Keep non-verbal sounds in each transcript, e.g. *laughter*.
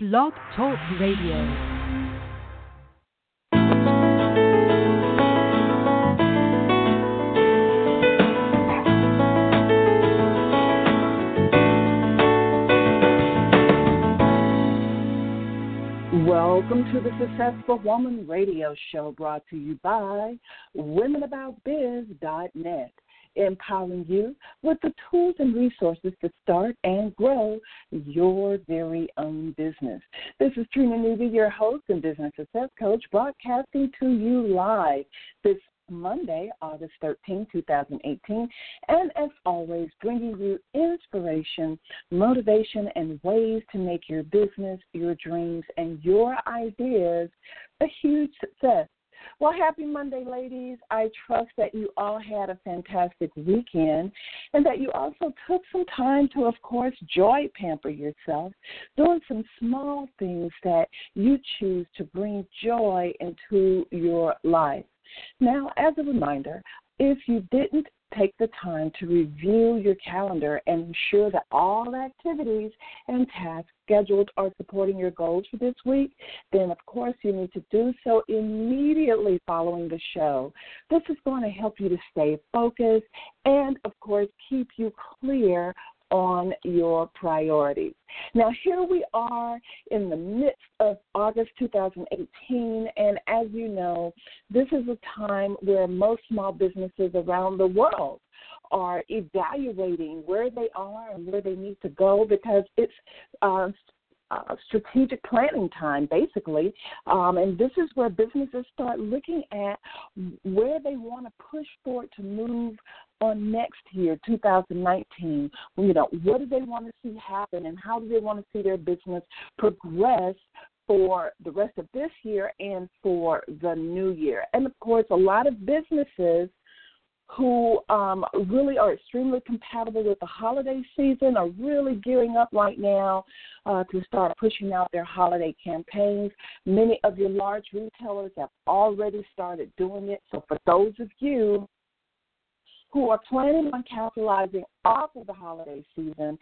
Blog Talk Radio. Welcome to the Successful Woman Radio Show brought to you by WomenAboutBiz.net, empowering you with the tools and resources to start and grow your very own business. This is Trina Newby, your host and business success coach, broadcasting to you live this Monday, August 13, 2018. And as always, bringing you inspiration, motivation, and ways to make your business, your dreams, and your ideas a huge success. Well, happy Monday, ladies. I trust that you all had a fantastic weekend and that you also took some time to, of course, joy pamper yourself, doing some small things that you choose to bring joy into your life. Now, as a reminder, if you didn't take the time to review your calendar and ensure that all activities and tasks scheduled are supporting your goals for this week, then of course you need to do so immediately following the show. This is going to help you to stay focused and, of course, keep you clear on your priorities. Now, here we are in the midst of August 2018, and as you know, this is a time where most small businesses around the world are evaluating where they are and where they need to go because it's uh, uh, strategic planning time, basically. Um, and this is where businesses start looking at where they want to push forward to move on next year, 2019. You know, what do they want to see happen, and how do they want to see their business progress for the rest of this year and for the new year. And of course, a lot of businesses who um, really are extremely compatible with the holiday season are really gearing up right now uh, to start pushing out their holiday campaigns. Many of your large retailers have already started doing it. So, for those of you who are planning on capitalizing off of the holiday season,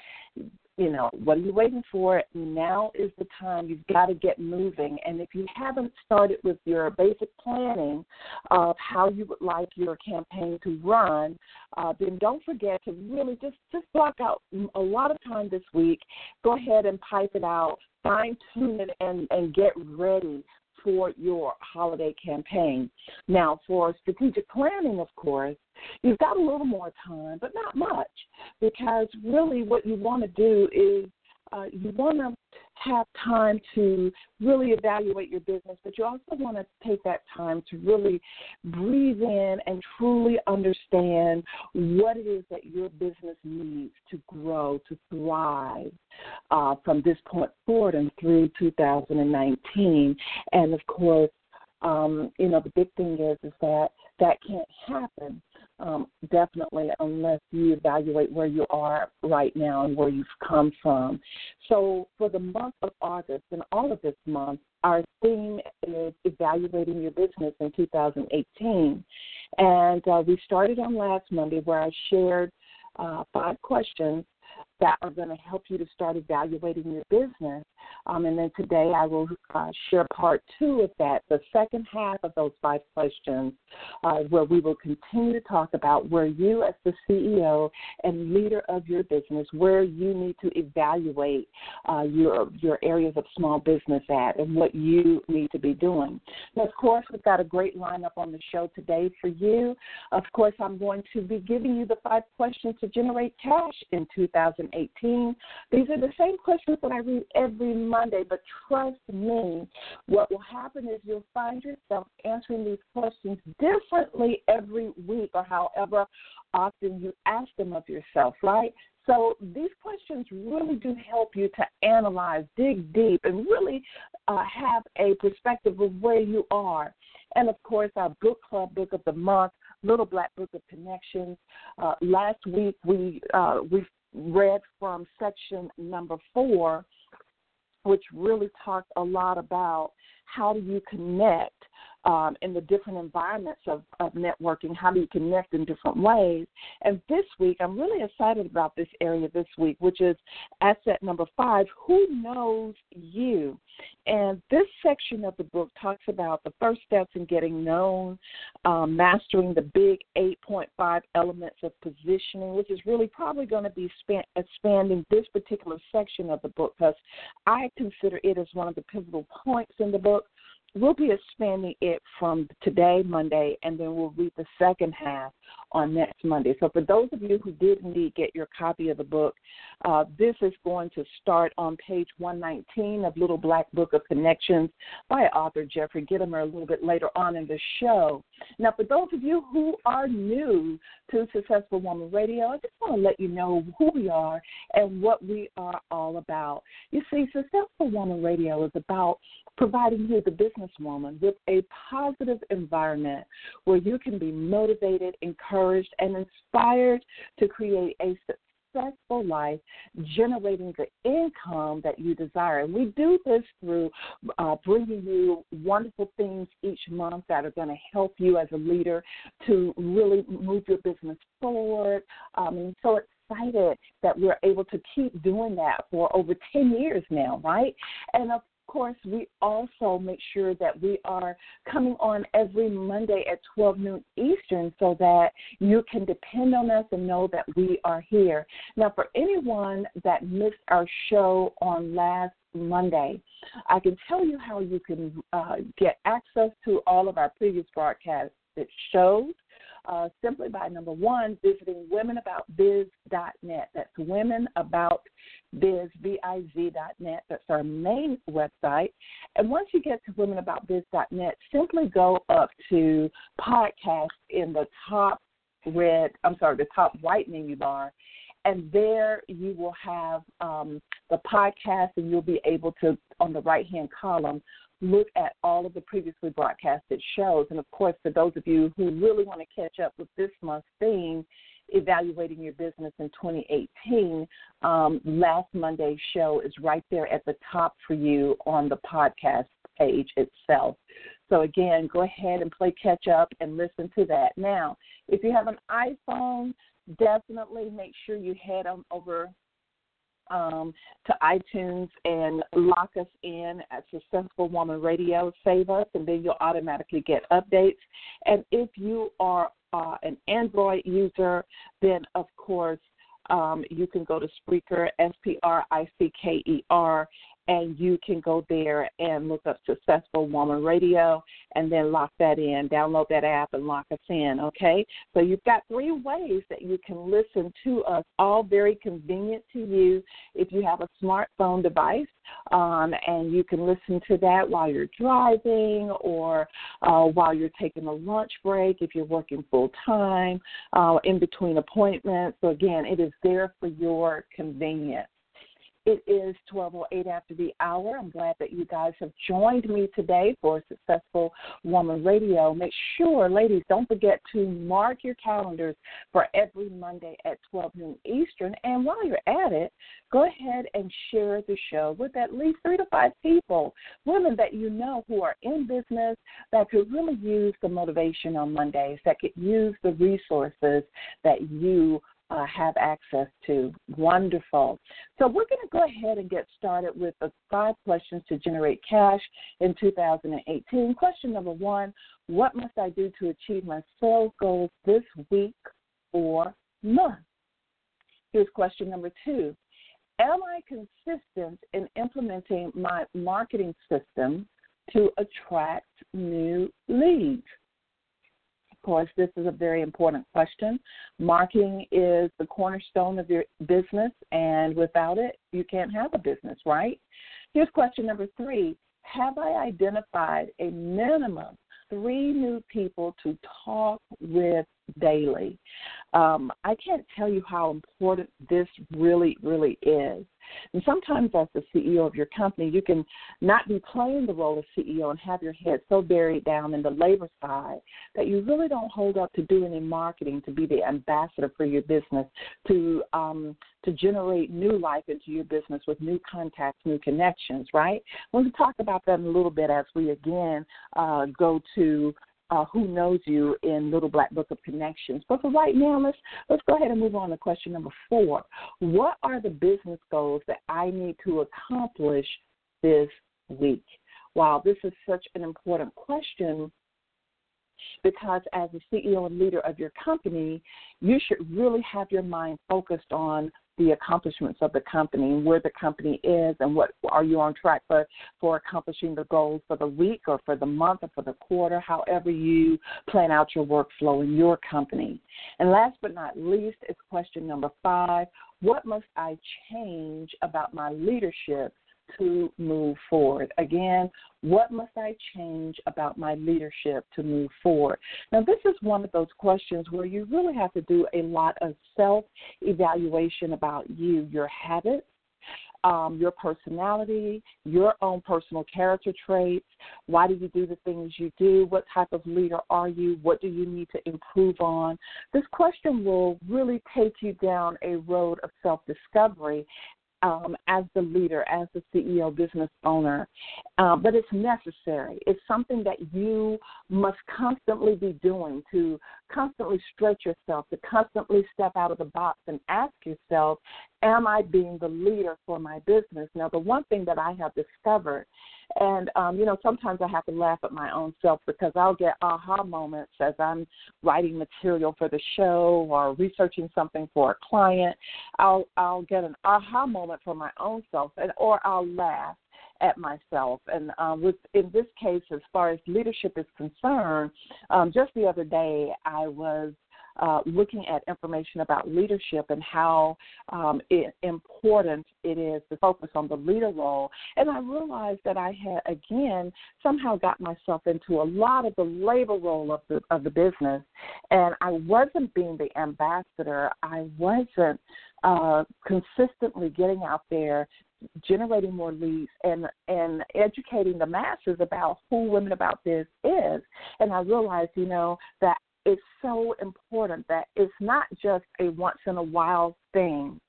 you know, what are you waiting for? Now is the time. You've got to get moving. And if you haven't started with your basic planning of how you would like your campaign to run, uh, then don't forget to really just just block out a lot of time this week. Go ahead and pipe it out, fine tune it, and and get ready for your holiday campaign. Now, for strategic planning, of course, you've got a little more time, but not much, because really what you want to do is uh, you want to have time to really evaluate your business, but you also want to take that time to really breathe in and truly understand what it is that your business needs to grow, to thrive uh, from this point forward and through 2019. And of course, um, you know, the big thing is is that that can't happen um, definitely unless you evaluate where you are right now and where you've come from. So, for the month of August and all of this month, our theme is evaluating your business in 2018. And uh, we started on last Monday where I shared uh, five questions that are going to help you to start evaluating your business. Um, and then today I will uh, share part two of that, the second half of those five questions, uh, where we will continue to talk about where you, as the CEO and leader of your business, where you need to evaluate uh, your your areas of small business at and what you need to be doing. Now, of course, we've got a great lineup on the show today for you. Of course, I'm going to be giving you the five questions to generate cash in 2018. 2018. These are the same questions that I read every Monday, but trust me, what will happen is you'll find yourself answering these questions differently every week or however often you ask them of yourself, right? So these questions really do help you to analyze, dig deep, and really uh, have a perspective of where you are. And of course, our book club book of the month, Little Black Book of Connections. Uh, last week we uh, we read from section number four, which really talked a lot about how do you connect um, in the different environments of, of networking. How do you connect in different ways? And this week, I'm really excited about this area this week, which is asset number five Who knows you? And this section of the book talks about the first steps in getting known, um, mastering the big 8.5 elements of positioning, which is really probably going to be span- expanding this particular section of the book because I consider it as one of the pivotal points in the book we'll be expanding it from today, Monday, and then we'll read the second half on next Monday. So, for those of you who did indeed get your copy of the book, uh, this is going to start on page 119 of Little Black Book of Connections by author Jeffrey Gitomer a little bit later on in the show. Now, for those of you who are new to Successful Woman Radio, I just want to let you know who we are and what we are all about. You see, Successful Woman Radio is about providing you, the businesswoman, with a positive environment where you can be motivated, encouraged, and inspired to create a successful life, generating the income that you desire. And we do this through uh, bringing you wonderful things each month that are going to help you as a leader to really move your business forward. Um, and so excited that we're able to keep doing that for over 10 years now, right? And of course, we also make sure that we are coming on every Monday at 12 noon Eastern so that you can depend on us and know that we are here. Now, for anyone that missed our show on last Monday, I can tell you how you can uh, get access to all of our previous broadcast shows. Uh, simply by number one, visiting womenaboutbiz.net. That's womenabout biz, B-I-Z.net. That's our main website. And once you get to womenaboutbiz.net, simply go up to podcast in the top red, I'm sorry, the top white menu bar. And there you will have um, the podcast, and you'll be able to, on the right hand column, look at all of the previously broadcasted shows. And of course, for those of you who really want to catch up with this month's theme, evaluating your business in 2018, um, last Monday's show is right there at the top for you on the podcast page itself. So, again, go ahead and play catch up and listen to that. Now, if you have an iPhone, definitely make sure you head on over um, to iTunes and lock us in at Successful Woman Radio. Save us, and then you'll automatically get updates. And if you are uh, an Android user, then of course um, you can go to Spreaker, S P R I C K E R, and you can go there and look up Successful Woman Radio and then lock that in. Download that app and lock us in, okay? So you've got three ways that you can listen to us, all very convenient to you if you have a smartphone device. Um, and you can listen to that while you're driving or uh, while you're taking a lunch break if you're working full time, uh, in between appointments. So, again, it is there for your convenience. It is 12:08 after the hour. I'm glad that you guys have joined me today for Successful Woman Radio. Make sure, ladies, don't forget to mark your calendars for every Monday at 12 noon Eastern. And while you're at it, go ahead and share the show with at least three to five people, women that you know who are in business that could really use the motivation on Mondays, that could use the resources that you uh, have access to. Wonderful. So we're going to go ahead and get started with the five questions to generate cash in 2018. Question number one What must I do to achieve my sales goals this week or month? Here's question number two Am I consistent in implementing my marketing system to attract new leads? Course, this is a very important question. Marketing is the cornerstone of your business, and without it, you can't have a business, right? Here's question number three Have I identified a minimum three new people to talk with daily. Um, I can't tell you how important this really, really is. And sometimes, as the CEO of your company, you can not be playing the role of CEO and have your head so buried down in the labor side that you really don't hold up to do any marketing, to be the ambassador for your business, to um, to generate new life into your business with new contacts, new connections. Right? To talk about that in a little bit as we again uh, go to uh, who knows you in Little Black Book of Connections. But for right now, let's let's go ahead and move on to question number four. What are the business goals that I need to accomplish this week? Wow, this is such an important question because as a CEO and leader of your company, you should really have your mind focused on the accomplishments of the company and where the company is and what are you on track for for accomplishing the goals for the week or for the month or for the quarter however you plan out your workflow in your company. And last but not least is question number five. What must i change about my leadership to move forward? Again, what must I change about my leadership to move forward? Now, this is one of those questions where you really have to do a lot of self evaluation about you, your habits. Um, your personality, your own personal character traits. Why do you do the things you do? What type of leader are you? What do you need to improve on? This question will really take you down a road of self discovery um, as the leader, as the CEO, business owner. Uh, but it's necessary. It's something that you must constantly be doing to constantly stretch yourself, to constantly step out of the box and ask yourself, Am I being the leader for my business? Now, the one thing that I have discovered and um, you know, sometimes I have to laugh at my own self because I'll get aha moments as I'm writing material for the show or researching something for a client. I'll I'll get an aha moment for my own self, and or I'll laugh at myself. And um, with in this case, as far as leadership is concerned, um, just the other day I was uh, looking at information about leadership and how um, it, important it is to focus on the leader role. And I realized that I had again somehow got myself into a lot of the labor role of the of the business, and I wasn't being the ambassador. I wasn't uh, consistently getting out there generating more leads and and educating the masses about who Women About Biz is and i realized you know that it's so important that it's not just a once in a while thing.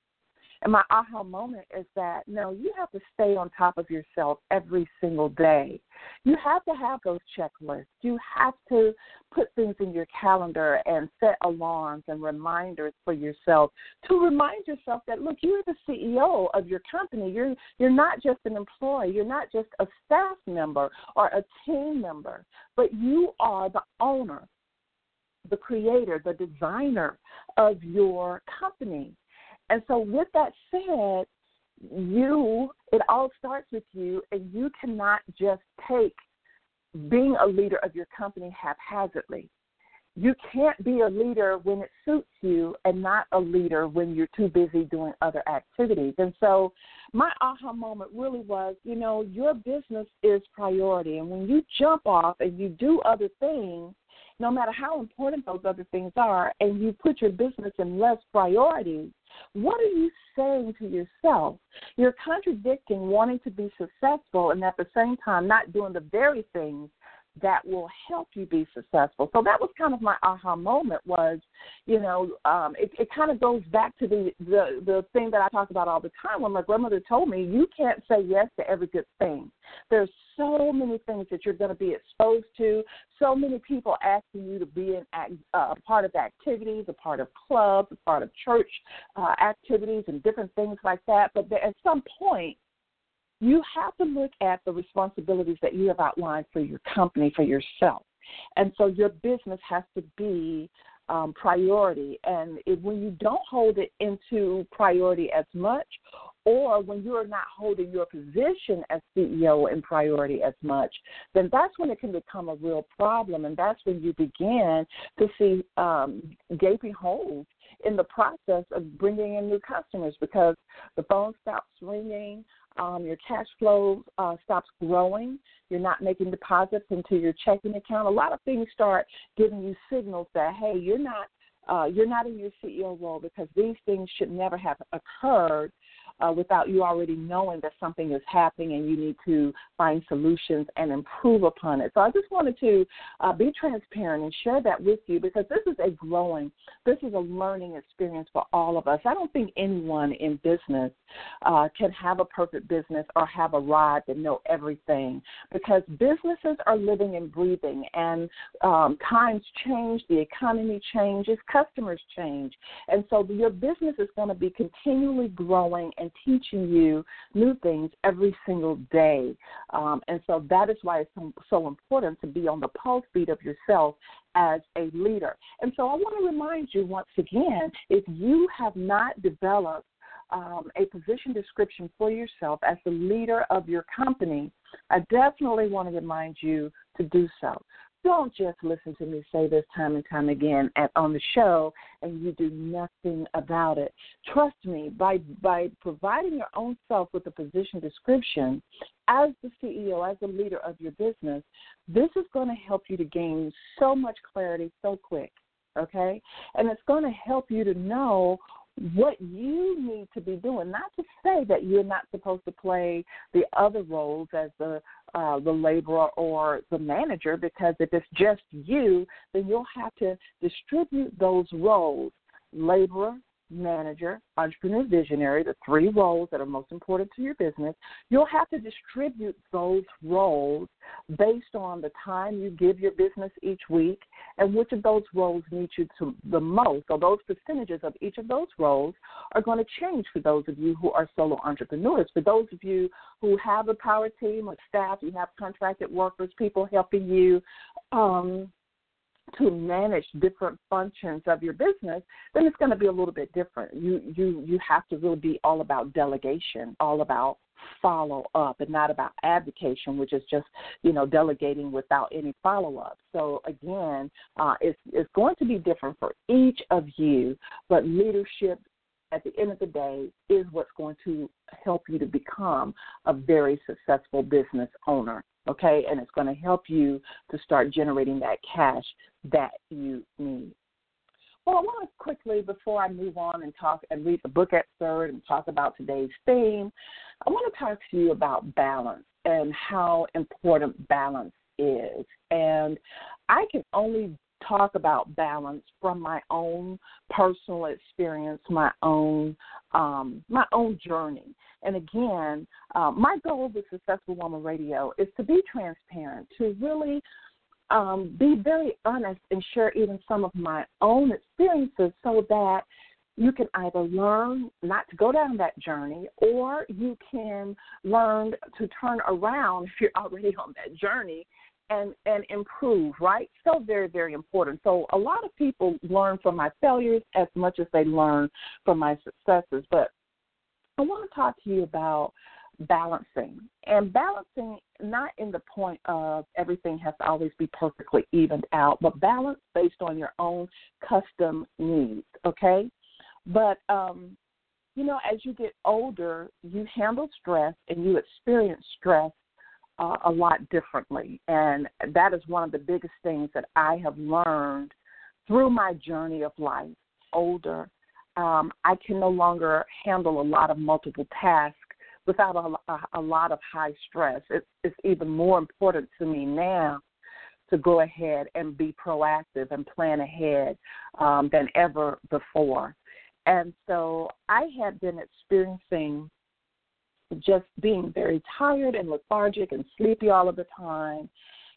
And my aha moment is that no, you have to stay on top of yourself every single day. You have to have those checklists. You have to put things in your calendar and set alarms and reminders for yourself to remind yourself that look, you're the CEO of your company. You're you're not just an employee. You're not just a staff member or a team member, but you are the owner the creator, the designer of your company. And so, with that said, you, it all starts with you, and you cannot just take being a leader of your company haphazardly. You can't be a leader when it suits you and not a leader when you're too busy doing other activities. And so my aha moment really was, you know, your business is priority. And when you jump off and you do other things, no matter how important those other things are, and you put your business in less priority, what are you saying to yourself? You're contradicting wanting to be successful and at the same time not doing the very things that will help you be successful. So that was kind of my aha moment was, you know, um, it, it kind of goes back to the, the the thing that I talk about all the time when my grandmother told me you can't say yes to every good thing. There's so many things that you're going to be exposed to, so many people asking you to be in uh, a part of activities, a part of clubs, a part of church uh, activities, and different things like that. But at some point, you have to look at the responsibilities that you have outlined for your company, for yourself. And so your business has to be um, priority. And if, when you don't hold it into priority as much, or when you are not holding your position as CEO in priority as much, then that's when it can become a real problem. And that's when you begin to see um, gaping holes in the process of bringing in new customers because the phone stops ringing, um, your cash flow uh, stops growing, you're not making deposits into your checking account. A lot of things start giving you signals that hey, you're not uh, you're not in your CEO role because these things should never have occurred uh, without you already knowing that something is happening and you need to find solutions and improve upon it. So I just wanted to uh, be transparent and share that with you because this is a growing, this is a learning experience for all of us. I don't think anyone in business uh, can have a perfect business or have a ride that know everything because businesses are living and breathing and um, times change, the economy changes, customers change. And so your business is going to be continually growing and and teaching you new things every single day. Um, and so that is why it's so, so important to be on the pulse beat of yourself as a leader. And so I want to remind you once again if you have not developed um, a position description for yourself as the leader of your company, I definitely want to remind you to do so. Don't just listen to me say this time and time again at, on the show and you do nothing about it. Trust me, by by providing your own self with a position description as the CEO, as the leader of your business, this is going to help you to gain so much clarity so quick. Okay? And it's going to help you to know what you need to be doing. Not to say that you're not supposed to play the other roles as the uh, the laborer or the manager, because if it's just you, then you'll have to distribute those roles, laborer, manager, entrepreneur, visionary, the three roles that are most important to your business, you'll have to distribute those roles based on the time you give your business each week and which of those roles need you to the most. So those percentages of each of those roles are going to change for those of you who are solo entrepreneurs. For those of you who have a power team or staff, you have contracted workers, people helping you um, to manage different functions of your business, then it's going to be a little bit different. You you you have to really be all about delegation, all about follow up and not about abdication, which is just you know delegating without any follow up. So again, uh, it's it's going to be different for each of you, but leadership at the end of the day is what's going to help you to become a very successful business owner okay? And it's going to help you to start generating that cash that you need. Well, I want to quickly, before I move on and talk and read the book excerpt and talk about today's theme, I want to talk to you about balance and how important balance is. And I can only talk about balance from my own personal experience, my own um, my own journey. And again, uh, my goal with Successful Woman Radio is to be transparent, to really um, be very honest and share even some of my own experiences so that you can either learn not to go down that journey or you can learn to turn around if you're already on that journey and and improve right? So very very important. So a lot of people learn from my failures as much as they learn from my successes but i want to talk to you about balancing and balancing not in the point of everything has to always be perfectly evened out but balance based on your own custom needs okay? But um you know as you get older you handle stress and you experience stress uh, a lot differently. And that is one of the biggest things that I have learned through my journey of life. Older, um, I can no longer handle a lot of multiple tasks without a, a, a lot of high stress. It's, it's even more important to me now to go ahead and be proactive and plan ahead um, than ever before. And so I had been experiencing just being very tired and lethargic and sleepy all of the time,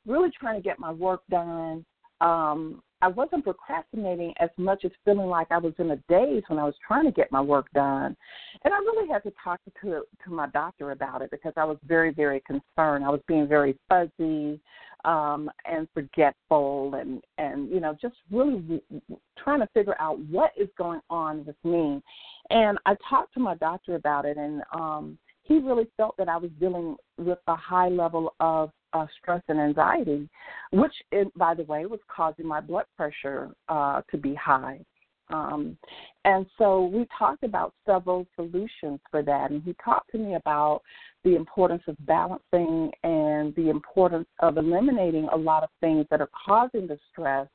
really trying to get my work done. Um, I wasn't procrastinating as much as feeling like I was in a daze when I was trying to get my work done. And I really had to talk to to my doctor about it because I was very, very concerned. I was being very fuzzy um, and forgetful and, and, you know, just really trying to figure out what is going on with me. And I talked to my doctor about it and um he really felt that I was dealing with a high level of uh, stress and anxiety, which, by the way, was causing my blood pressure uh, to be high. Um, and so we talked about several solutions for that. And he talked to me about the importance of balancing and the importance of eliminating a lot of things that are causing the stress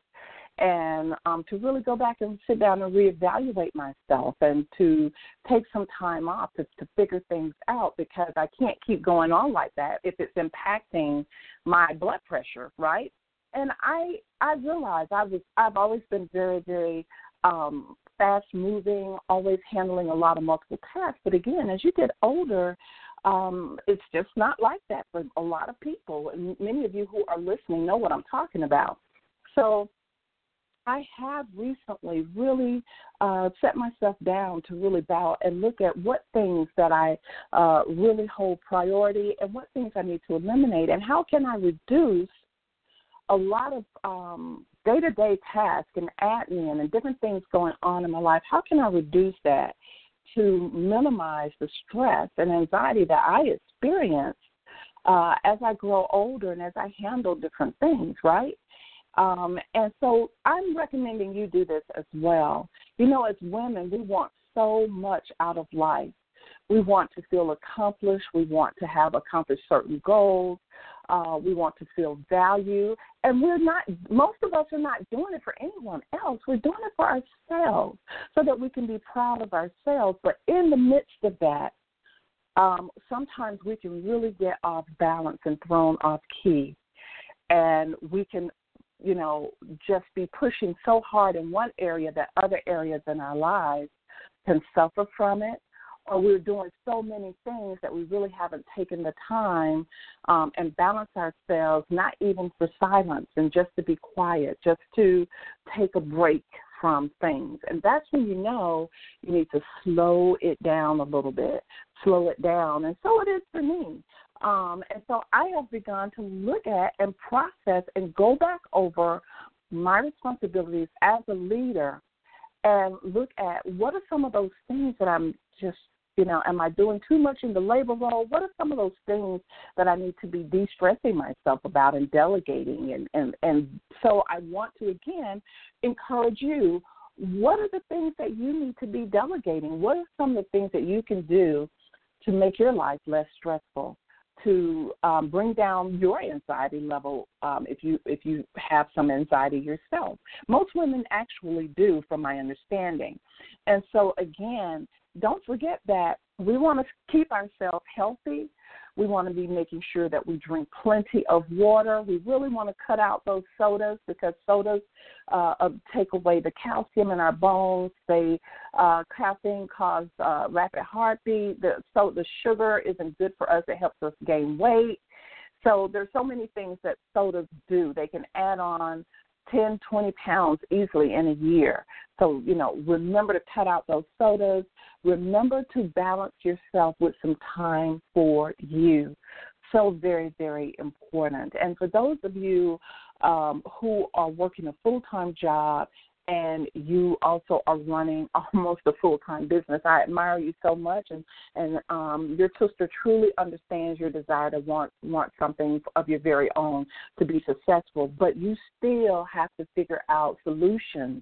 and um, to really go back and sit down and reevaluate myself and to take some time off to, to figure things out because I can't keep going on like that if it's impacting my blood pressure, right? And I I realized I was I've always been very very um, fast moving, always handling a lot of multiple tasks. But again, as you get older, um, it's just not like that for a lot of people. And many of you who are listening know what I'm talking about. So I have recently really uh, set myself down to really bow and look at what things that I uh, really hold priority and what things I need to eliminate, and how can I reduce a lot of um, day-to-day tasks and admin and different things going on in my life. How can I reduce that to minimize the stress and anxiety that I experience uh, as I grow older and as I handle different things, right? Um, and so I'm recommending you do this as well. You know, as women, we want so much out of life. We want to feel accomplished. We want to have accomplished certain goals. Uh, we want to feel value. And we're not, most of us are not doing it for anyone else. We're doing it for ourselves so that we can be proud of ourselves. But in the midst of that, um, sometimes we can really get off balance and thrown off key. And we can you know, just be pushing so hard in one area that other areas in our lives can suffer from it. Or we're doing so many things that we really haven't taken the time um, and balance ourselves, not even for silence and just to be quiet, just to take a break from things. And that's when you know you need to slow it down a little bit, slow it down. And so it is for me. Um, and so I have begun to look at and process and go back over my responsibilities as a leader and look at what are some of those things that I'm just, you know, am I doing too much in the labor role? What are some of those things that I need to be de stressing myself about and delegating? And, and, and so I want to, again, encourage you what are the things that you need to be delegating? What are some of the things that you can do to make your life less stressful? To um, bring down your anxiety level um, if you if you have some anxiety yourself. Most women actually do, from my understanding. And so again, don't forget that we want to keep ourselves healthy. We want to be making sure that we drink plenty of water. We really want to cut out those sodas because sodas uh, take away the calcium in our bones. They uh, caffeine cause uh, rapid heartbeat. The, so the sugar isn't good for us. It helps us gain weight. So there's so many things that sodas do. They can add on 10, 20 pounds easily in a year. So, you know, remember to cut out those sodas. Remember to balance yourself with some time for you. So, very, very important. And for those of you um, who are working a full time job and you also are running *laughs* almost a full time business. I admire you so much, and and um, your sister truly understands your desire to want want something of your very own to be successful. But you still have to figure out solutions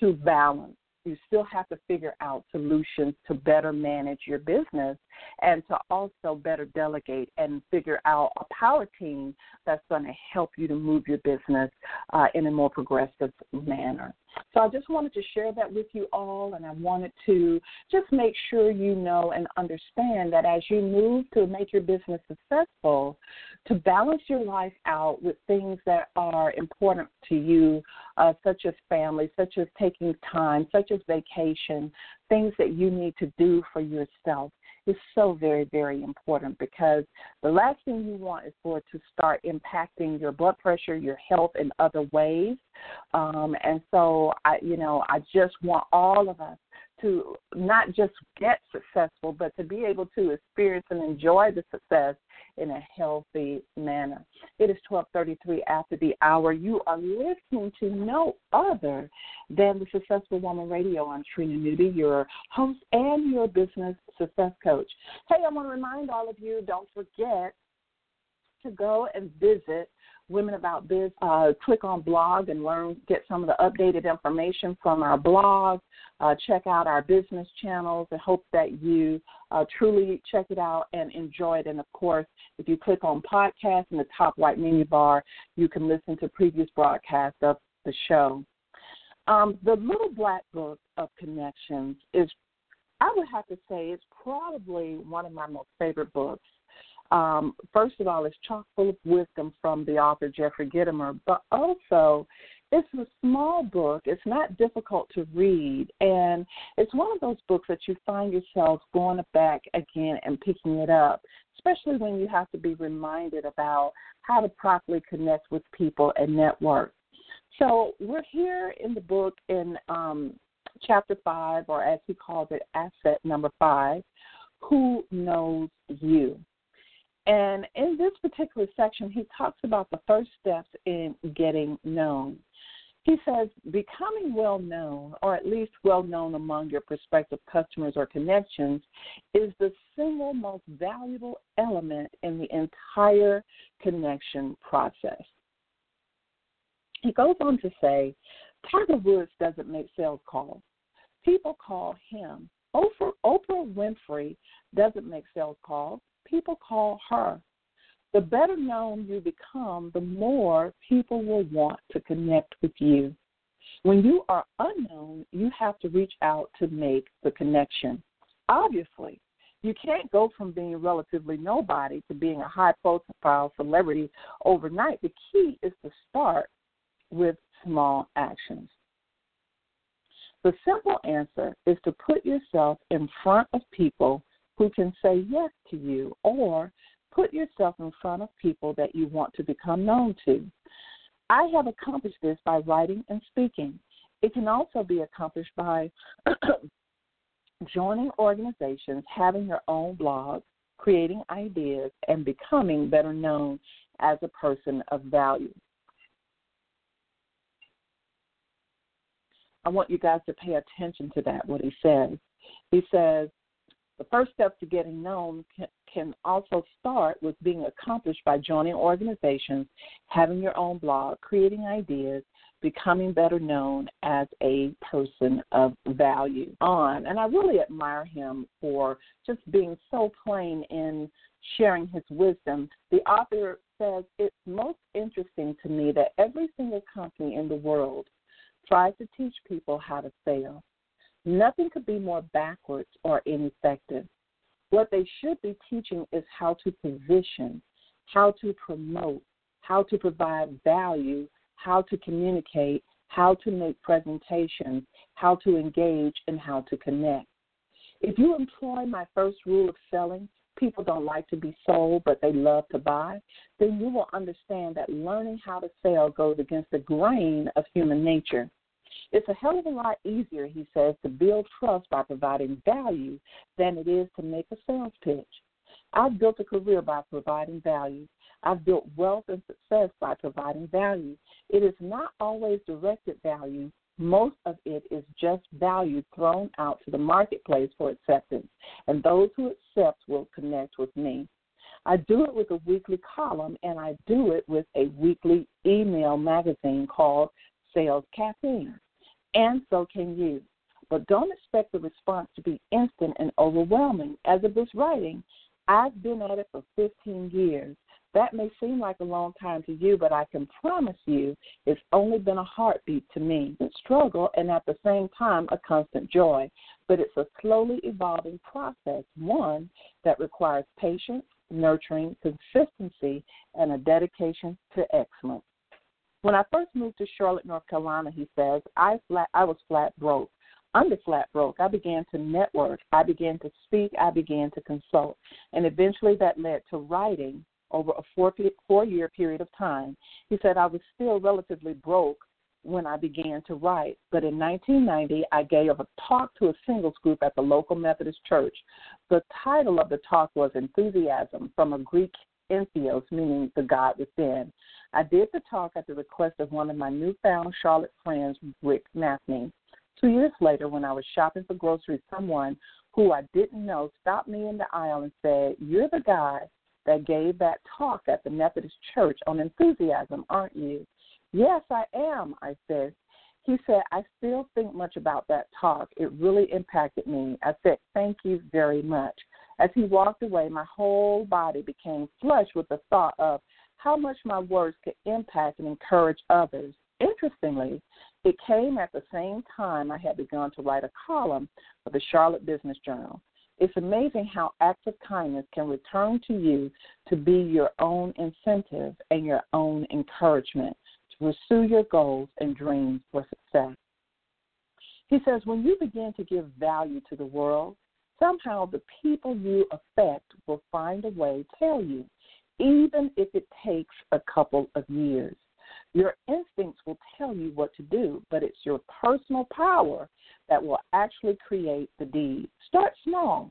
to balance you still have to figure out solutions to better manage your business and to also better delegate and figure out a power team that's going to help you to move your business uh, in a more progressive manner. So I just wanted to share that with you all, and I wanted to just make sure you know and understand that as you move to make your business successful, to balance your life out with things that are important to you, uh, such as family, such as taking time, such as vacation, things that you need to do for yourself is so very, very important because the last thing you want is for it to start impacting your blood pressure, your health in other ways. Um, and so I you know, I just want all of us to not just get successful, but to be able to experience and enjoy the success in a healthy manner. It is 12:33 after the hour. You are listening to no other than the Successful Woman Radio. I'm Trina Newby, your host and your business success coach. Hey, I want to remind all of you, don't forget to go and visit Women About Biz, uh, click on blog and learn, get some of the updated information from our blog. Uh, check out our business channels and hope that you uh, truly check it out and enjoy it. And of course, if you click on podcast in the top right menu bar, you can listen to previous broadcasts of the show. Um, the Little Black Book of Connections is, I would have to say, it's probably one of my most favorite books. Um, first of all, it's chock full of wisdom from the author Jeffrey Gitomer, but also it's a small book. It's not difficult to read, and it's one of those books that you find yourself going back again and picking it up, especially when you have to be reminded about how to properly connect with people and network. So we're here in the book in um, chapter five, or as he calls it, asset number five. Who knows you? And in this particular section, he talks about the first steps in getting known. He says becoming well known, or at least well known among your prospective customers or connections, is the single most valuable element in the entire connection process. He goes on to say Tiger Woods doesn't make sales calls, people call him. Oprah, Winfrey doesn't make sales calls, people call her. The better known you become, the more people will want to connect with you. When you are unknown, you have to reach out to make the connection. Obviously, you can't go from being relatively nobody to being a high profile celebrity overnight. The key is to start with small actions. The simple answer is to put yourself in front of people who can say yes to you or put yourself in front of people that you want to become known to. I have accomplished this by writing and speaking. It can also be accomplished by *clears throat* joining organizations, having your own blog, creating ideas, and becoming better known as a person of value. I want you guys to pay attention to that, what he says. He says, the first step to getting known can, can also start with being accomplished by joining organizations, having your own blog, creating ideas, becoming better known as a person of value. On, and I really admire him for just being so plain in sharing his wisdom. The author says it's most interesting to me that every single company in the world tries to teach people how to fail. Nothing could be more backwards or ineffective. What they should be teaching is how to position, how to promote, how to provide value, how to communicate, how to make presentations, how to engage, and how to connect. If you employ my first rule of selling, people don't like to be sold, but they love to buy, then you will understand that learning how to sell goes against the grain of human nature. It's a hell of a lot easier, he says, to build trust by providing value than it is to make a sales pitch. I've built a career by providing value. I've built wealth and success by providing value. It is not always directed value. Most of it is just value thrown out to the marketplace for acceptance, and those who accept will connect with me. I do it with a weekly column, and I do it with a weekly email magazine called Sales Caffeine and so can you. But don't expect the response to be instant and overwhelming. As of this writing, I've been at it for 15 years. That may seem like a long time to you, but I can promise you it's only been a heartbeat to me. A struggle and at the same time a constant joy. But it's a slowly evolving process, one that requires patience, nurturing, consistency, and a dedication to excellence. When I first moved to Charlotte, North Carolina, he says, I flat I was flat broke. Under flat broke, I began to network, I began to speak, I began to consult, and eventually that led to writing over a four four year period of time. He said I was still relatively broke when I began to write, but in 1990 I gave a talk to a singles group at the local Methodist church. The title of the talk was Enthusiasm from a Greek entheos, meaning the God within. I did the talk at the request of one of my newfound Charlotte friends, Rick Mathney. Two years later, when I was shopping for groceries, someone who I didn't know stopped me in the aisle and said, You're the guy that gave that talk at the Methodist Church on enthusiasm, aren't you? Yes, I am, I said. He said, I still think much about that talk. It really impacted me. I said, Thank you very much. As he walked away, my whole body became flushed with the thought of how much my words could impact and encourage others. Interestingly, it came at the same time I had begun to write a column for the Charlotte Business Journal. It's amazing how acts of kindness can return to you to be your own incentive and your own encouragement to pursue your goals and dreams for success. He says, when you begin to give value to the world, somehow the people you affect will find a way to tell you, even if it takes a couple of years. Your instincts will tell you what to do, but it's your personal power that will actually create the deed. Start small.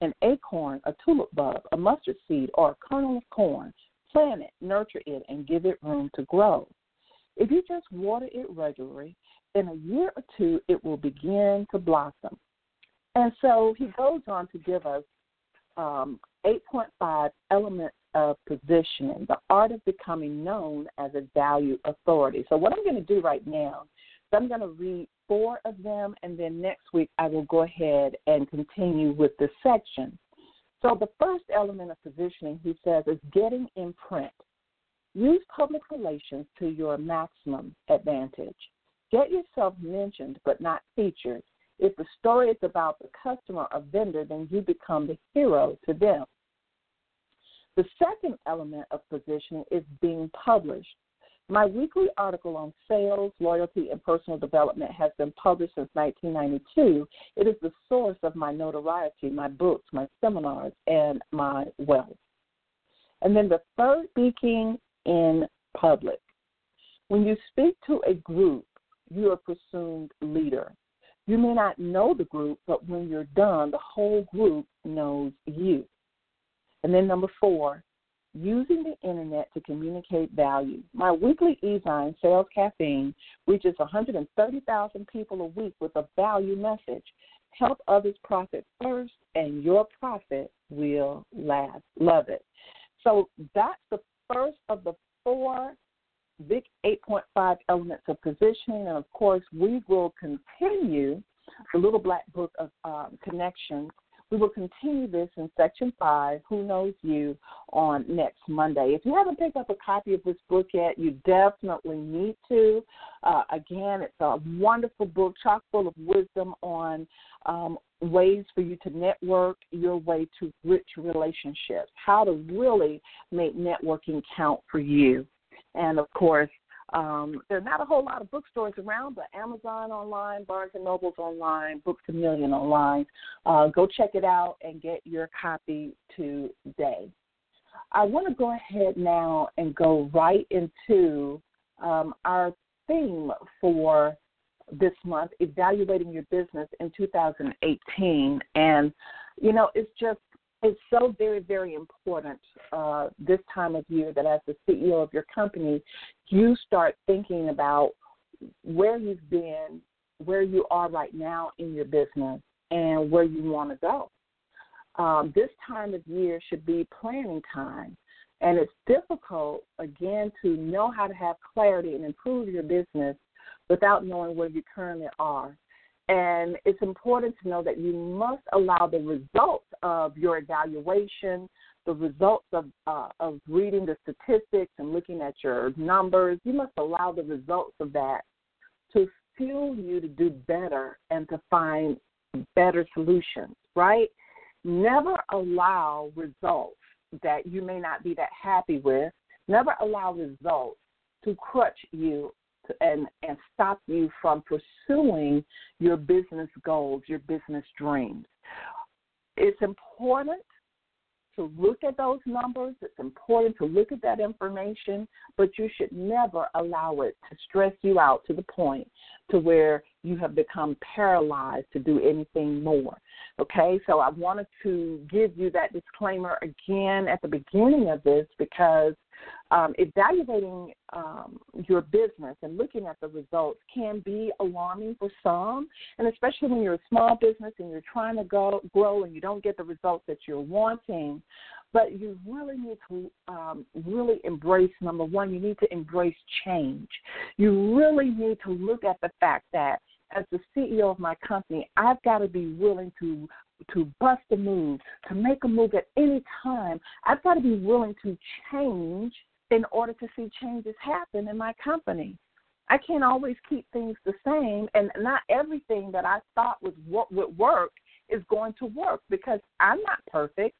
An acorn, a tulip bulb, a mustard seed, or a kernel of corn. Plant it, nurture it, and give it room to grow. If you just water it regularly, in a year or two, it will begin to blossom. And so he goes on to give us um, 8.5 elements of positioning, the art of becoming known as a value authority. So, what I'm going to do right now is I'm going to read four of them, and then next week I will go ahead and continue with the section. So, the first element of positioning, he says, is getting in print. Use public relations to your maximum advantage. Get yourself mentioned but not featured. If the story is about the customer or vendor, then you become the hero to them. The second element of positioning is being published. My weekly article on sales, loyalty, and personal development has been published since 1992. It is the source of my notoriety, my books, my seminars, and my wealth. And then the third, speaking in public. When you speak to a group, you are presumed leader. You may not know the group, but when you're done, the whole group knows you. And then number four, using the internet to communicate value. My weekly e-zine, Sales Caffeine, reaches 130,000 people a week with a value message. Help others profit first, and your profit will last. Love it. So that's the first of the four big 8.5 elements of positioning. And of course, we will continue the Little Black Book of um, Connections we will continue this in section five, Who Knows You, on next Monday. If you haven't picked up a copy of this book yet, you definitely need to. Uh, again, it's a wonderful book, chock full of wisdom on um, ways for you to network your way to rich relationships, how to really make networking count for you. And of course, um, there are not a whole lot of bookstores around, but Amazon online, Barnes and Noble's online, Books a Million online. Uh, go check it out and get your copy today. I want to go ahead now and go right into um, our theme for this month, evaluating your business in 2018. And, you know, it's just it's so very, very important uh, this time of year that as the CEO of your company, you start thinking about where you've been, where you are right now in your business, and where you want to go. Um, this time of year should be planning time. And it's difficult, again, to know how to have clarity and improve your business without knowing where you currently are. And it's important to know that you must allow the results of your evaluation, the results of uh, of reading the statistics and looking at your numbers. You must allow the results of that to fuel you to do better and to find better solutions. Right? Never allow results that you may not be that happy with. Never allow results to crutch you and and stop you from pursuing your business goals, your business dreams. It's important to look at those numbers. It's important to look at that information, but you should never allow it to stress you out to the point to where you have become paralyzed to do anything more. Okay, so I wanted to give you that disclaimer again at the beginning of this because um, evaluating um, your business and looking at the results can be alarming for some, and especially when you're a small business and you're trying to go, grow and you don't get the results that you're wanting. but you really need to um, really embrace number one, you need to embrace change. You really need to look at the fact that as the CEO of my company, I've got to be willing to to bust a move, to make a move at any time. I've got to be willing to change in order to see changes happen in my company. I can't always keep things the same, and not everything that I thought was what would work is going to work because I'm not perfect.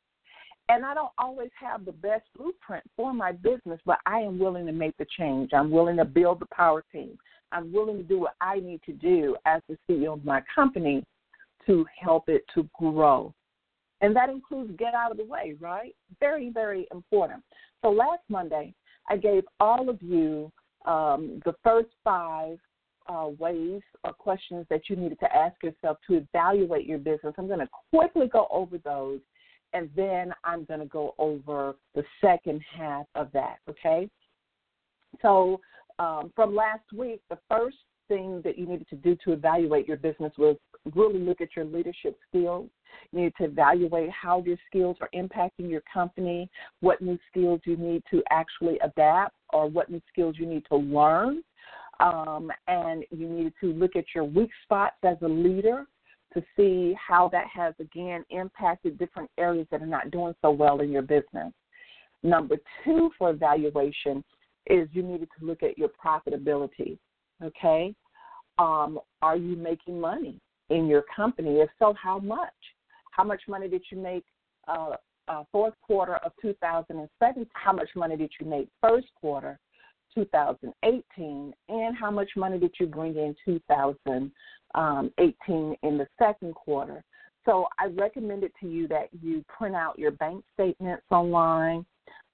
And I don't always have the best blueprint for my business, but I am willing to make the change. I'm willing to build the power team. I'm willing to do what I need to do as the CEO of my company to help it to grow. And that includes get out of the way, right? Very, very important. So last Monday, I gave all of you um, the first five uh, ways or questions that you needed to ask yourself to evaluate your business. I'm going to quickly go over those, and then I'm going to go over the second half of that, okay? So, um, from last week, the first thing that you needed to do to evaluate your business was really look at your leadership skills. You need to evaluate how your skills are impacting your company, what new skills you need to actually adapt, or what new skills you need to learn. Um, and you need to look at your weak spots as a leader to see how that has again impacted different areas that are not doing so well in your business. Number two for evaluation is you needed to look at your profitability. Okay, um, are you making money in your company? If so, how much? How much money did you make uh, uh, fourth quarter of 2007? How much money did you make first quarter 2018? And how much money did you bring in 2018 in the second quarter? So I recommend it to you that you print out your bank statements online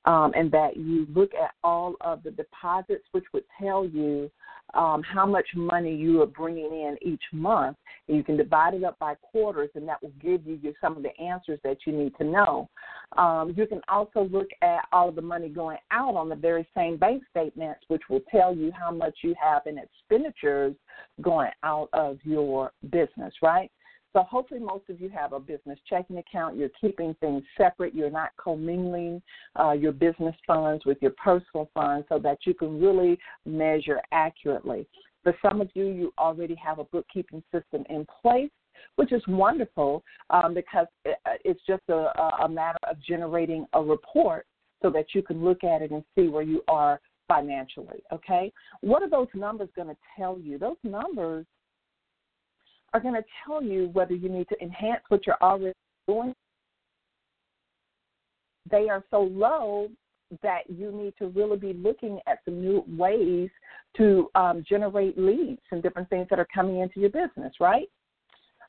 um, and that you look at all of the deposits, which would tell you um, how much money you are bringing in each month. And you can divide it up by quarters, and that will give you some of the answers that you need to know. Um, you can also look at all of the money going out on the very same bank statements, which will tell you how much you have in expenditures going out of your business, right? So hopefully most of you have a business checking account. You're keeping things separate. You're not commingling uh, your business funds with your personal funds so that you can really measure accurately. For some of you, you already have a bookkeeping system in place, which is wonderful um, because uh, it's just a, a matter of generating a report so that you can look at it and see where you are financially. Okay? What are those numbers going to tell you? Those numbers are going to tell you whether you need to enhance what you're already doing. They are so low that you need to really be looking at some new ways to um, generate leads and different things that are coming into your business, right?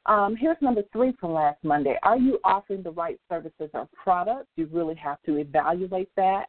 Um, here's number three from last Monday. Are you offering the right services or products? You really have to evaluate that.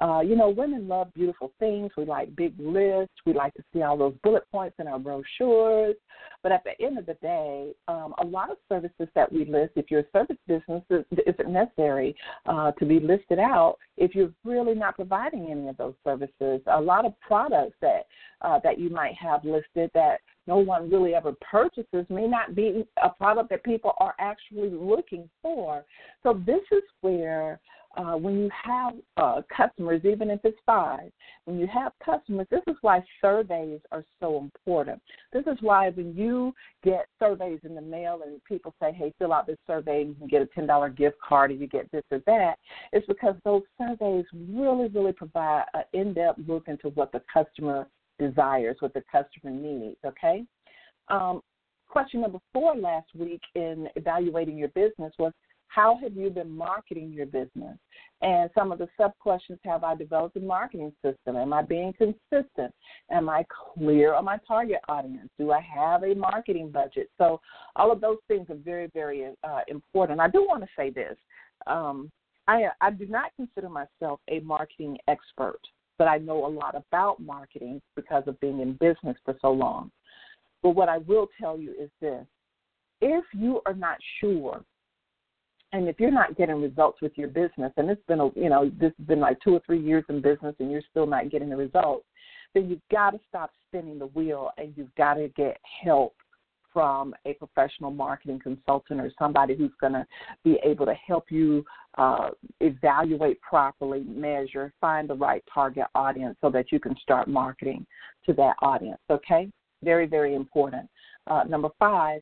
Uh, you know, women love beautiful things. We like big lists. We like to see all those bullet points in our brochures. But at the end of the day, um, a lot of services that we list, if you're a service business, isn't necessary uh, to be listed out if you're really not providing any of those services. A lot of products that uh, that you might have listed that no one really ever purchases may not be a product that people are actually looking for. So this is where uh, when you have uh, customers, even if it's five, when you have customers, this is why surveys are so important. This is why when you get surveys in the mail and people say, hey, fill out this survey and you can get a $10 gift card or you get this or that, it's because those surveys really, really provide an in depth look into what the customer desires, what the customer needs, okay? Um, question number four last week in evaluating your business was how have you been marketing your business? And some of the sub questions have I developed a marketing system? Am I being consistent? Am I clear on my target audience? Do I have a marketing budget? So, all of those things are very, very uh, important. I do want to say this um, I, I do not consider myself a marketing expert but I know a lot about marketing because of being in business for so long. But what I will tell you is this if you are not sure, and if you're not getting results with your business, and it's been, a, you know, this has been like two or three years in business and you're still not getting the results, then you've got to stop spinning the wheel and you've got to get help from a professional marketing consultant or somebody who's going to be able to help you uh, evaluate properly, measure, find the right target audience so that you can start marketing to that audience. Okay? Very, very important. Uh, number five,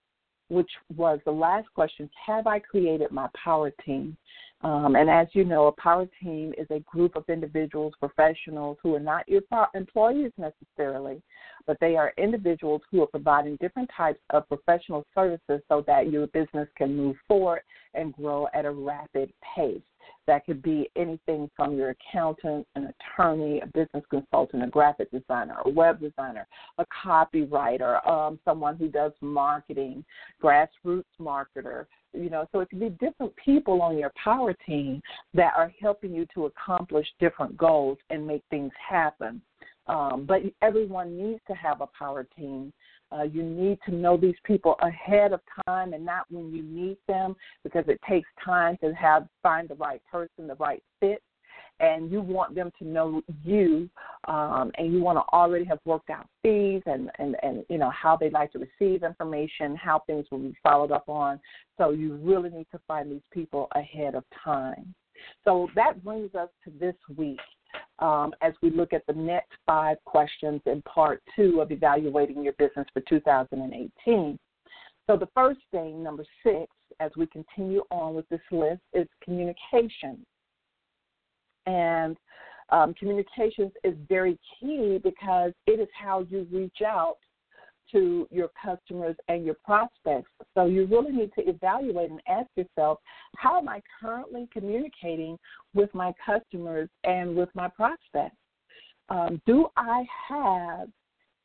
which was the last question Have I created my power team? Um, and as you know, a power team is a group of individuals, professionals who are not your employees necessarily, but they are individuals who are providing different types of professional services so that your business can move forward and grow at a rapid pace. That could be anything from your accountant, an attorney, a business consultant, a graphic designer, a web designer, a copywriter, um, someone who does marketing, grassroots marketer. You know, so it can be different people on your power team that are helping you to accomplish different goals and make things happen. Um, but everyone needs to have a power team uh, you need to know these people ahead of time and not when you meet them because it takes time to have find the right person, the right fit. And you want them to know you, um, and you want to already have worked out fees and, and, and you know how they like to receive information, how things will be followed up on. So you really need to find these people ahead of time. So that brings us to this week um, as we look at the next five questions in part two of evaluating your business for 2018. So, the first thing, number six, as we continue on with this list, is communication. And um, communications is very key because it is how you reach out to your customers and your prospects. So you really need to evaluate and ask yourself, how am I currently communicating with my customers and with my prospects? Um, do I have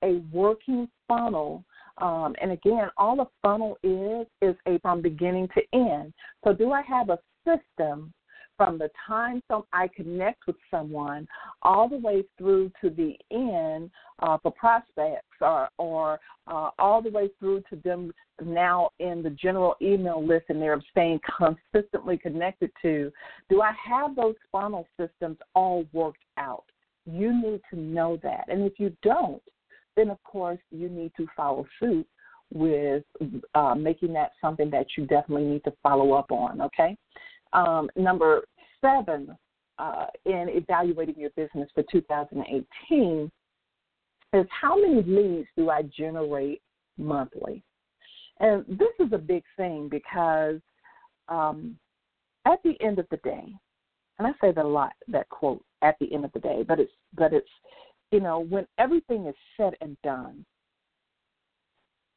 a working funnel? Um, and again, all a funnel is is a from beginning to end. So do I have a system from the time some I connect with someone all the way through to the end uh, for prospects or, or uh, all the way through to them now in the general email list and they're staying consistently connected to, do I have those funnel systems all worked out? You need to know that. And if you don't, then of course you need to follow suit with uh, making that something that you definitely need to follow up on, okay? Um, number seven, uh, in evaluating your business for 2018 is how many leads do I generate monthly? And this is a big thing because um, at the end of the day, and I say that a lot, that quote, at the end of the day, but it's, but it's, you know, when everything is said and done,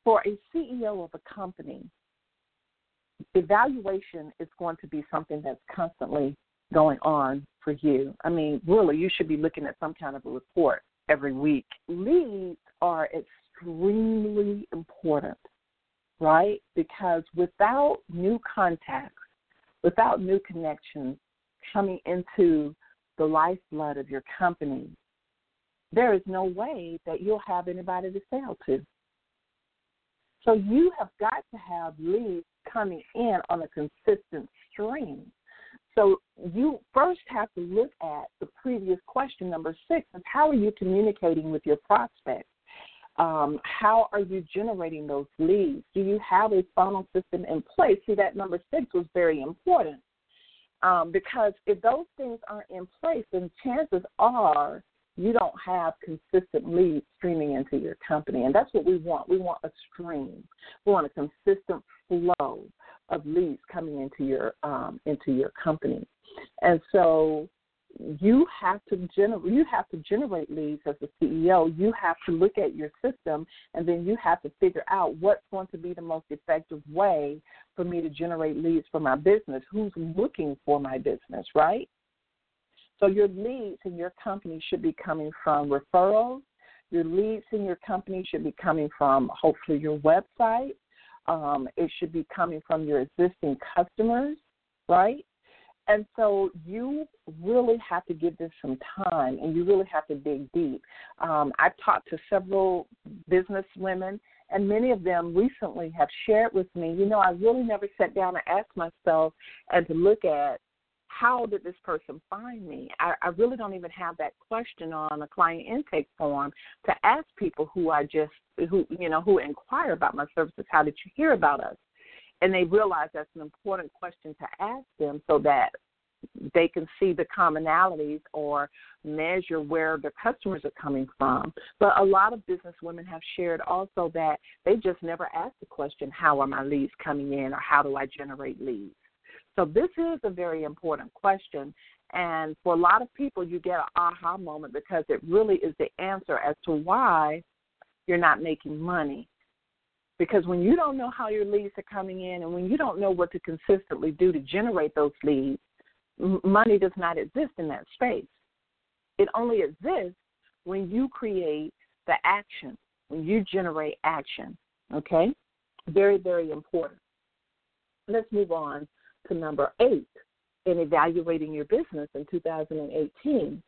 for a CEO of a company, evaluation is going to be something that's constantly going on for you. I mean, really, you should be looking at some kind of a report every week. Leads are extremely important, right? Because without new contacts, without new connections coming into the lifeblood of your company, there is no way that you'll have anybody to sell to. So you have got to have leads coming in on a consistent stream. So you first have to look at the previous question, number six, is how are you communicating with your prospects? Um, how are you generating those leads? Do you have a funnel system in place? See, that number six was very important um, because if those things aren't in place, then chances are you don't have consistent leads streaming into your company. And that's what we want. We want a stream. We want a consistent flow of leads coming into your um, into your company. And so you have to generate you have to generate leads as a CEO. You have to look at your system and then you have to figure out what's going to be the most effective way for me to generate leads for my business. Who's looking for my business, right? So your leads in your company should be coming from referrals. Your leads in your company should be coming from hopefully your website. Um, it should be coming from your existing customers, right? And so you really have to give this some time and you really have to dig deep. Um, I've talked to several business women, and many of them recently have shared with me, you know, I really never sat down and asked myself and to look at how did this person find me? I, I really don't even have that question on a client intake form to ask people who I just who you know who inquire about my services. How did you hear about us? And they realize that's an important question to ask them so that they can see the commonalities or measure where their customers are coming from. But a lot of business women have shared also that they just never ask the question, How are my leads coming in or how do I generate leads? So this is a very important question. And for a lot of people, you get an aha moment because it really is the answer as to why you're not making money. Because when you don't know how your leads are coming in and when you don't know what to consistently do to generate those leads, money does not exist in that space. It only exists when you create the action, when you generate action. Okay? Very, very important. Let's move on to number eight in evaluating your business in 2018.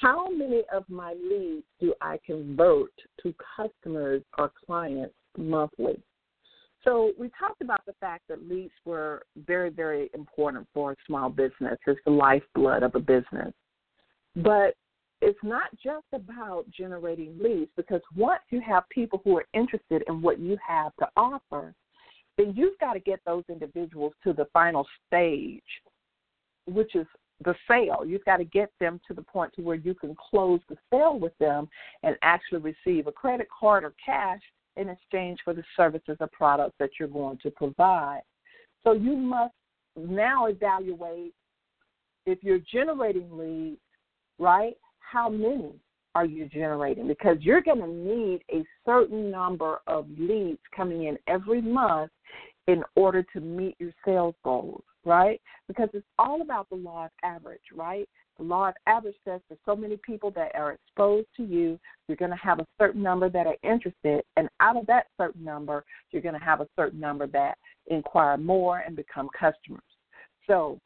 How many of my leads do I convert to customers or clients monthly? So we talked about the fact that leads were very, very important for a small business. It's the lifeblood of a business. But it's not just about generating leads because once you have people who are interested in what you have to offer, then you've got to get those individuals to the final stage, which is the sale. You've got to get them to the point to where you can close the sale with them and actually receive a credit card or cash in exchange for the services or products that you're going to provide. So you must now evaluate if you're generating leads, right? How many are you generating? Because you're going to need a certain number of leads coming in every month in order to meet your sales goals, right? Because it's all about the law of average, right? The law of average says for so many people that are exposed to you, you're going to have a certain number that are interested, and out of that certain number, you're going to have a certain number that inquire more and become customers. So,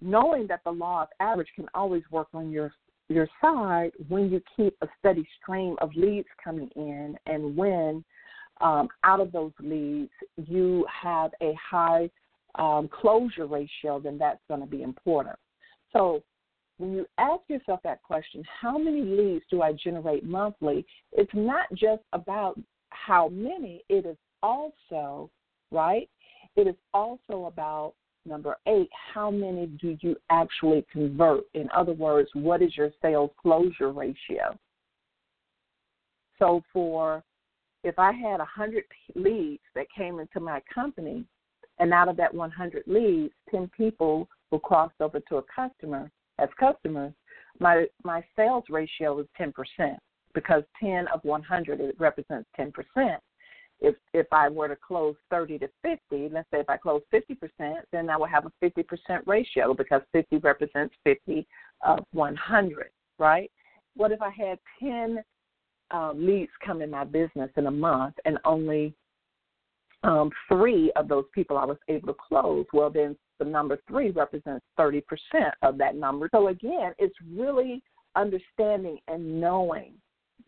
knowing that the law of average can always work on your your side when you keep a steady stream of leads coming in, and when um, out of those leads you have a high um, closure ratio, then that's going to be important. So when you ask yourself that question, how many leads do I generate monthly? It's not just about how many, it is also, right? It is also about number eight, how many do you actually convert? In other words, what is your sales closure ratio? So for if I had 100 leads that came into my company, and out of that 100 leads, 10 people who crossed over to a customer as customers, my my sales ratio is 10% because 10 of 100 it represents 10%. If if I were to close 30 to 50, let's say if I close 50%, then I will have a 50% ratio because 50 represents 50 of 100, right? What if I had 10 uh, leads come in my business in a month and only um, three of those people I was able to close? Well, then the number three represents 30% of that number. So again, it's really understanding and knowing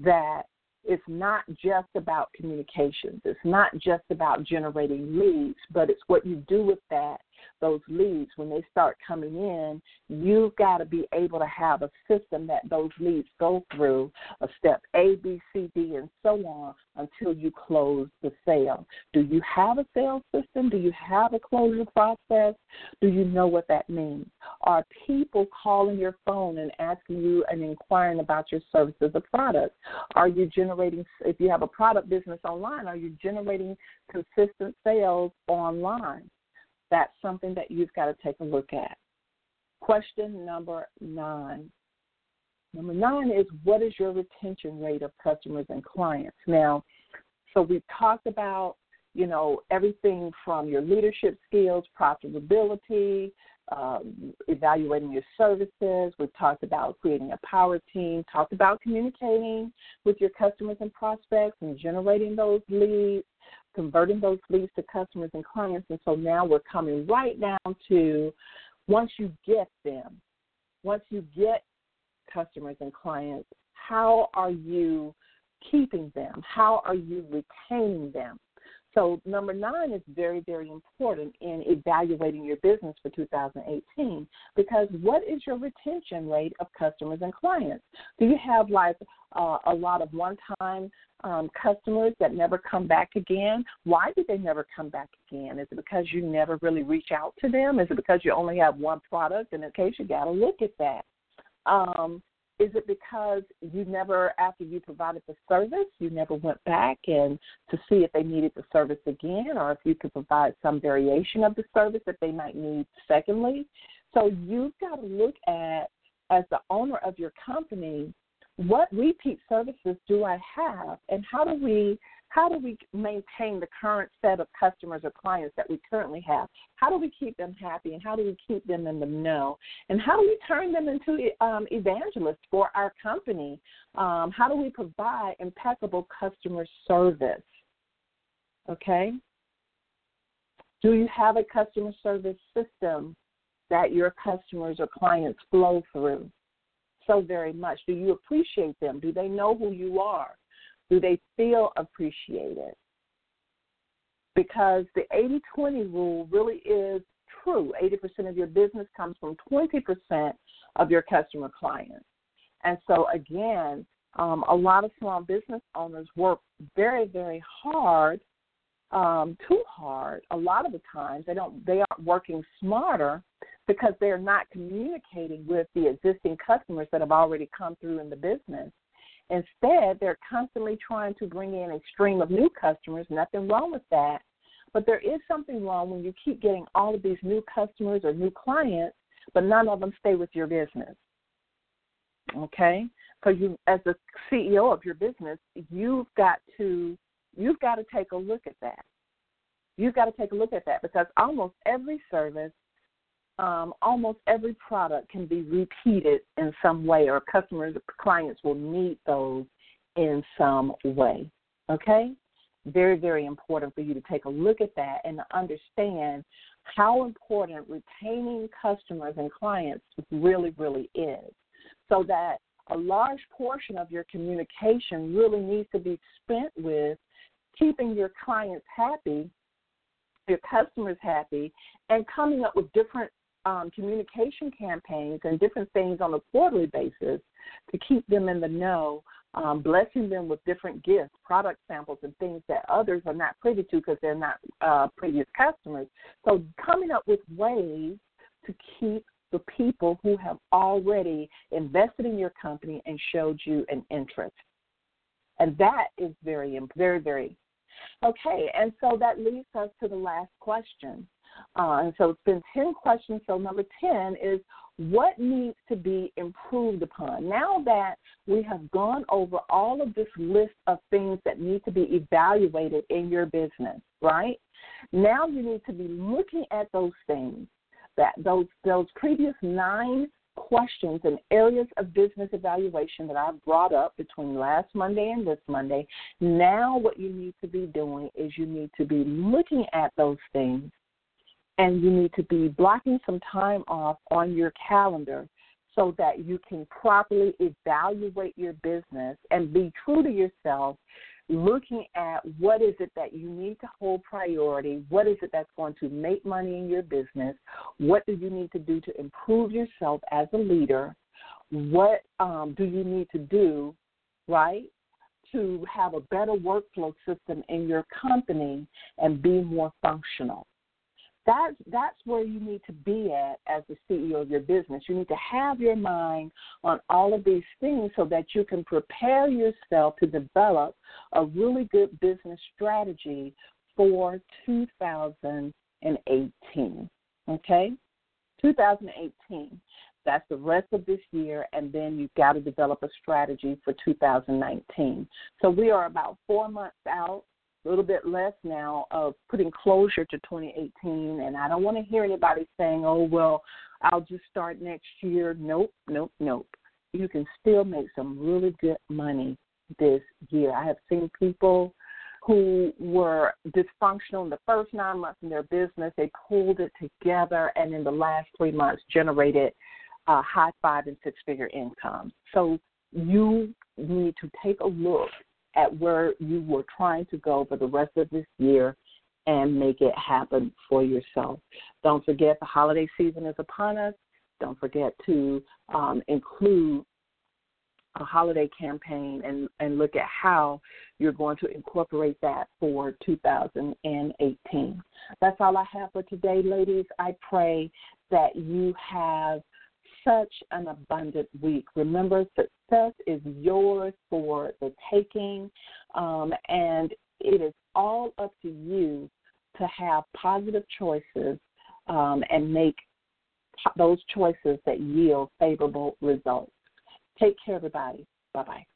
that it's not just about communications. It's not just about generating leads, but it's what you do with that those leads, when they start coming in, you've got to be able to have a system that those leads go through, a step A, B, C, D, and so on until you close the sale. Do you have a sales system? Do you have a closure process? Do you know what that means? Are people calling your phone and asking you and inquiring about your services or products? Are you generating, if you have a product business online, are you generating consistent sales online? That's something that you've got to take a look at. Question number nine. Number nine is what is your retention rate of customers and clients? Now, so we've talked about, you know, everything from your leadership skills, profitability, um, evaluating your services. We've talked about creating a power team, talked about communicating with your customers and prospects and generating those leads, converting those leads to customers and clients. And so now we're coming right down to once you get them, once you get customers and clients, how are you keeping them? How are you retaining them? So, number nine is very, very important in evaluating your business for 2018 because what is your retention rate of customers and clients? Do you have like uh, a lot of one time um, customers that never come back again? Why did they never come back again? Is it because you never really reach out to them? Is it because you only have one product? In that case, you got to look at that. Um, is it because you never, after you provided the service, you never went back and to see if they needed the service again, or if you could provide some variation of the service that they might need? Secondly, so you've got to look at as the owner of your company, what repeat services do I have, and how do we how do we maintain the current set of customers or clients that we currently have? How do we keep them happy and how do we keep them in the know? And how do we turn them into um, evangelists for our company? Um, how do we provide impeccable customer service? Okay? Do you have a customer service system that your customers or clients flow through? So very much. Do you appreciate them? Do they know who you are? Do they feel appreciated? Because the 80 20 rule really is true. 80% of your business comes from 20% of your customer clients. And so, again, um, a lot of small business owners work very, very hard, um, too hard. A lot of the times, they don't. They aren't working smarter because they're not communicating with the existing customers that have already come through in the business. Instead, they're constantly trying to bring in a stream of new customers. Nothing wrong with that. But there is something wrong when you keep getting all of these new customers or new clients, but none of them stay with your business. Okay? Because you, as the CEO of your business, you've got to you've got to take a look at that. You've got to take a look at that because almost every service um, almost every product can be repeated in some way, or customers, clients will need those in some way. Okay? Very, very important for you to take a look at that and understand how important retaining customers and clients really, really is. So that a large portion of your communication really needs to be spent with keeping your clients happy, your customers happy, and coming up with different um, communication campaigns and different things on a quarterly basis to keep them in the know, um, blessing them with different gifts, product samples, and things that others are not privy to because they're not uh, previous customers. So, coming up with ways to keep the people who have already invested in your company and showed you an interest. And that is very, very, very okay. And so that leads us to the last question. Uh, and so it's been 10 questions. So number 10 is what needs to be improved upon? Now that we have gone over all of this list of things that need to be evaluated in your business, right? Now you need to be looking at those things that those those previous nine questions and areas of business evaluation that I've brought up between last Monday and this Monday. Now, what you need to be doing is you need to be looking at those things and you need to be blocking some time off on your calendar so that you can properly evaluate your business and be true to yourself looking at what is it that you need to hold priority, what is it that's going to make money in your business, what do you need to do to improve yourself as a leader, what um, do you need to do, right, to have a better workflow system in your company and be more functional that's that's where you need to be at as the CEO of your business. You need to have your mind on all of these things so that you can prepare yourself to develop a really good business strategy for 2018. Okay? 2018. That's the rest of this year, and then you've got to develop a strategy for 2019. So we are about four months out a little bit less now of putting closure to 2018. And I don't want to hear anybody saying, oh, well, I'll just start next year. Nope, nope, nope. You can still make some really good money this year. I have seen people who were dysfunctional in the first nine months in their business. They pulled it together and in the last three months generated uh, high five and six figure income. So you need to take a look at where you were trying to go for the rest of this year and make it happen for yourself. Don't forget the holiday season is upon us. Don't forget to um, include a holiday campaign and, and look at how you're going to incorporate that for 2018. That's all I have for today, ladies. I pray that you have such an abundant week. Remember, success is yours for the taking, um, and it is all up to you to have positive choices um, and make those choices that yield favorable results. Take care, everybody. Bye bye.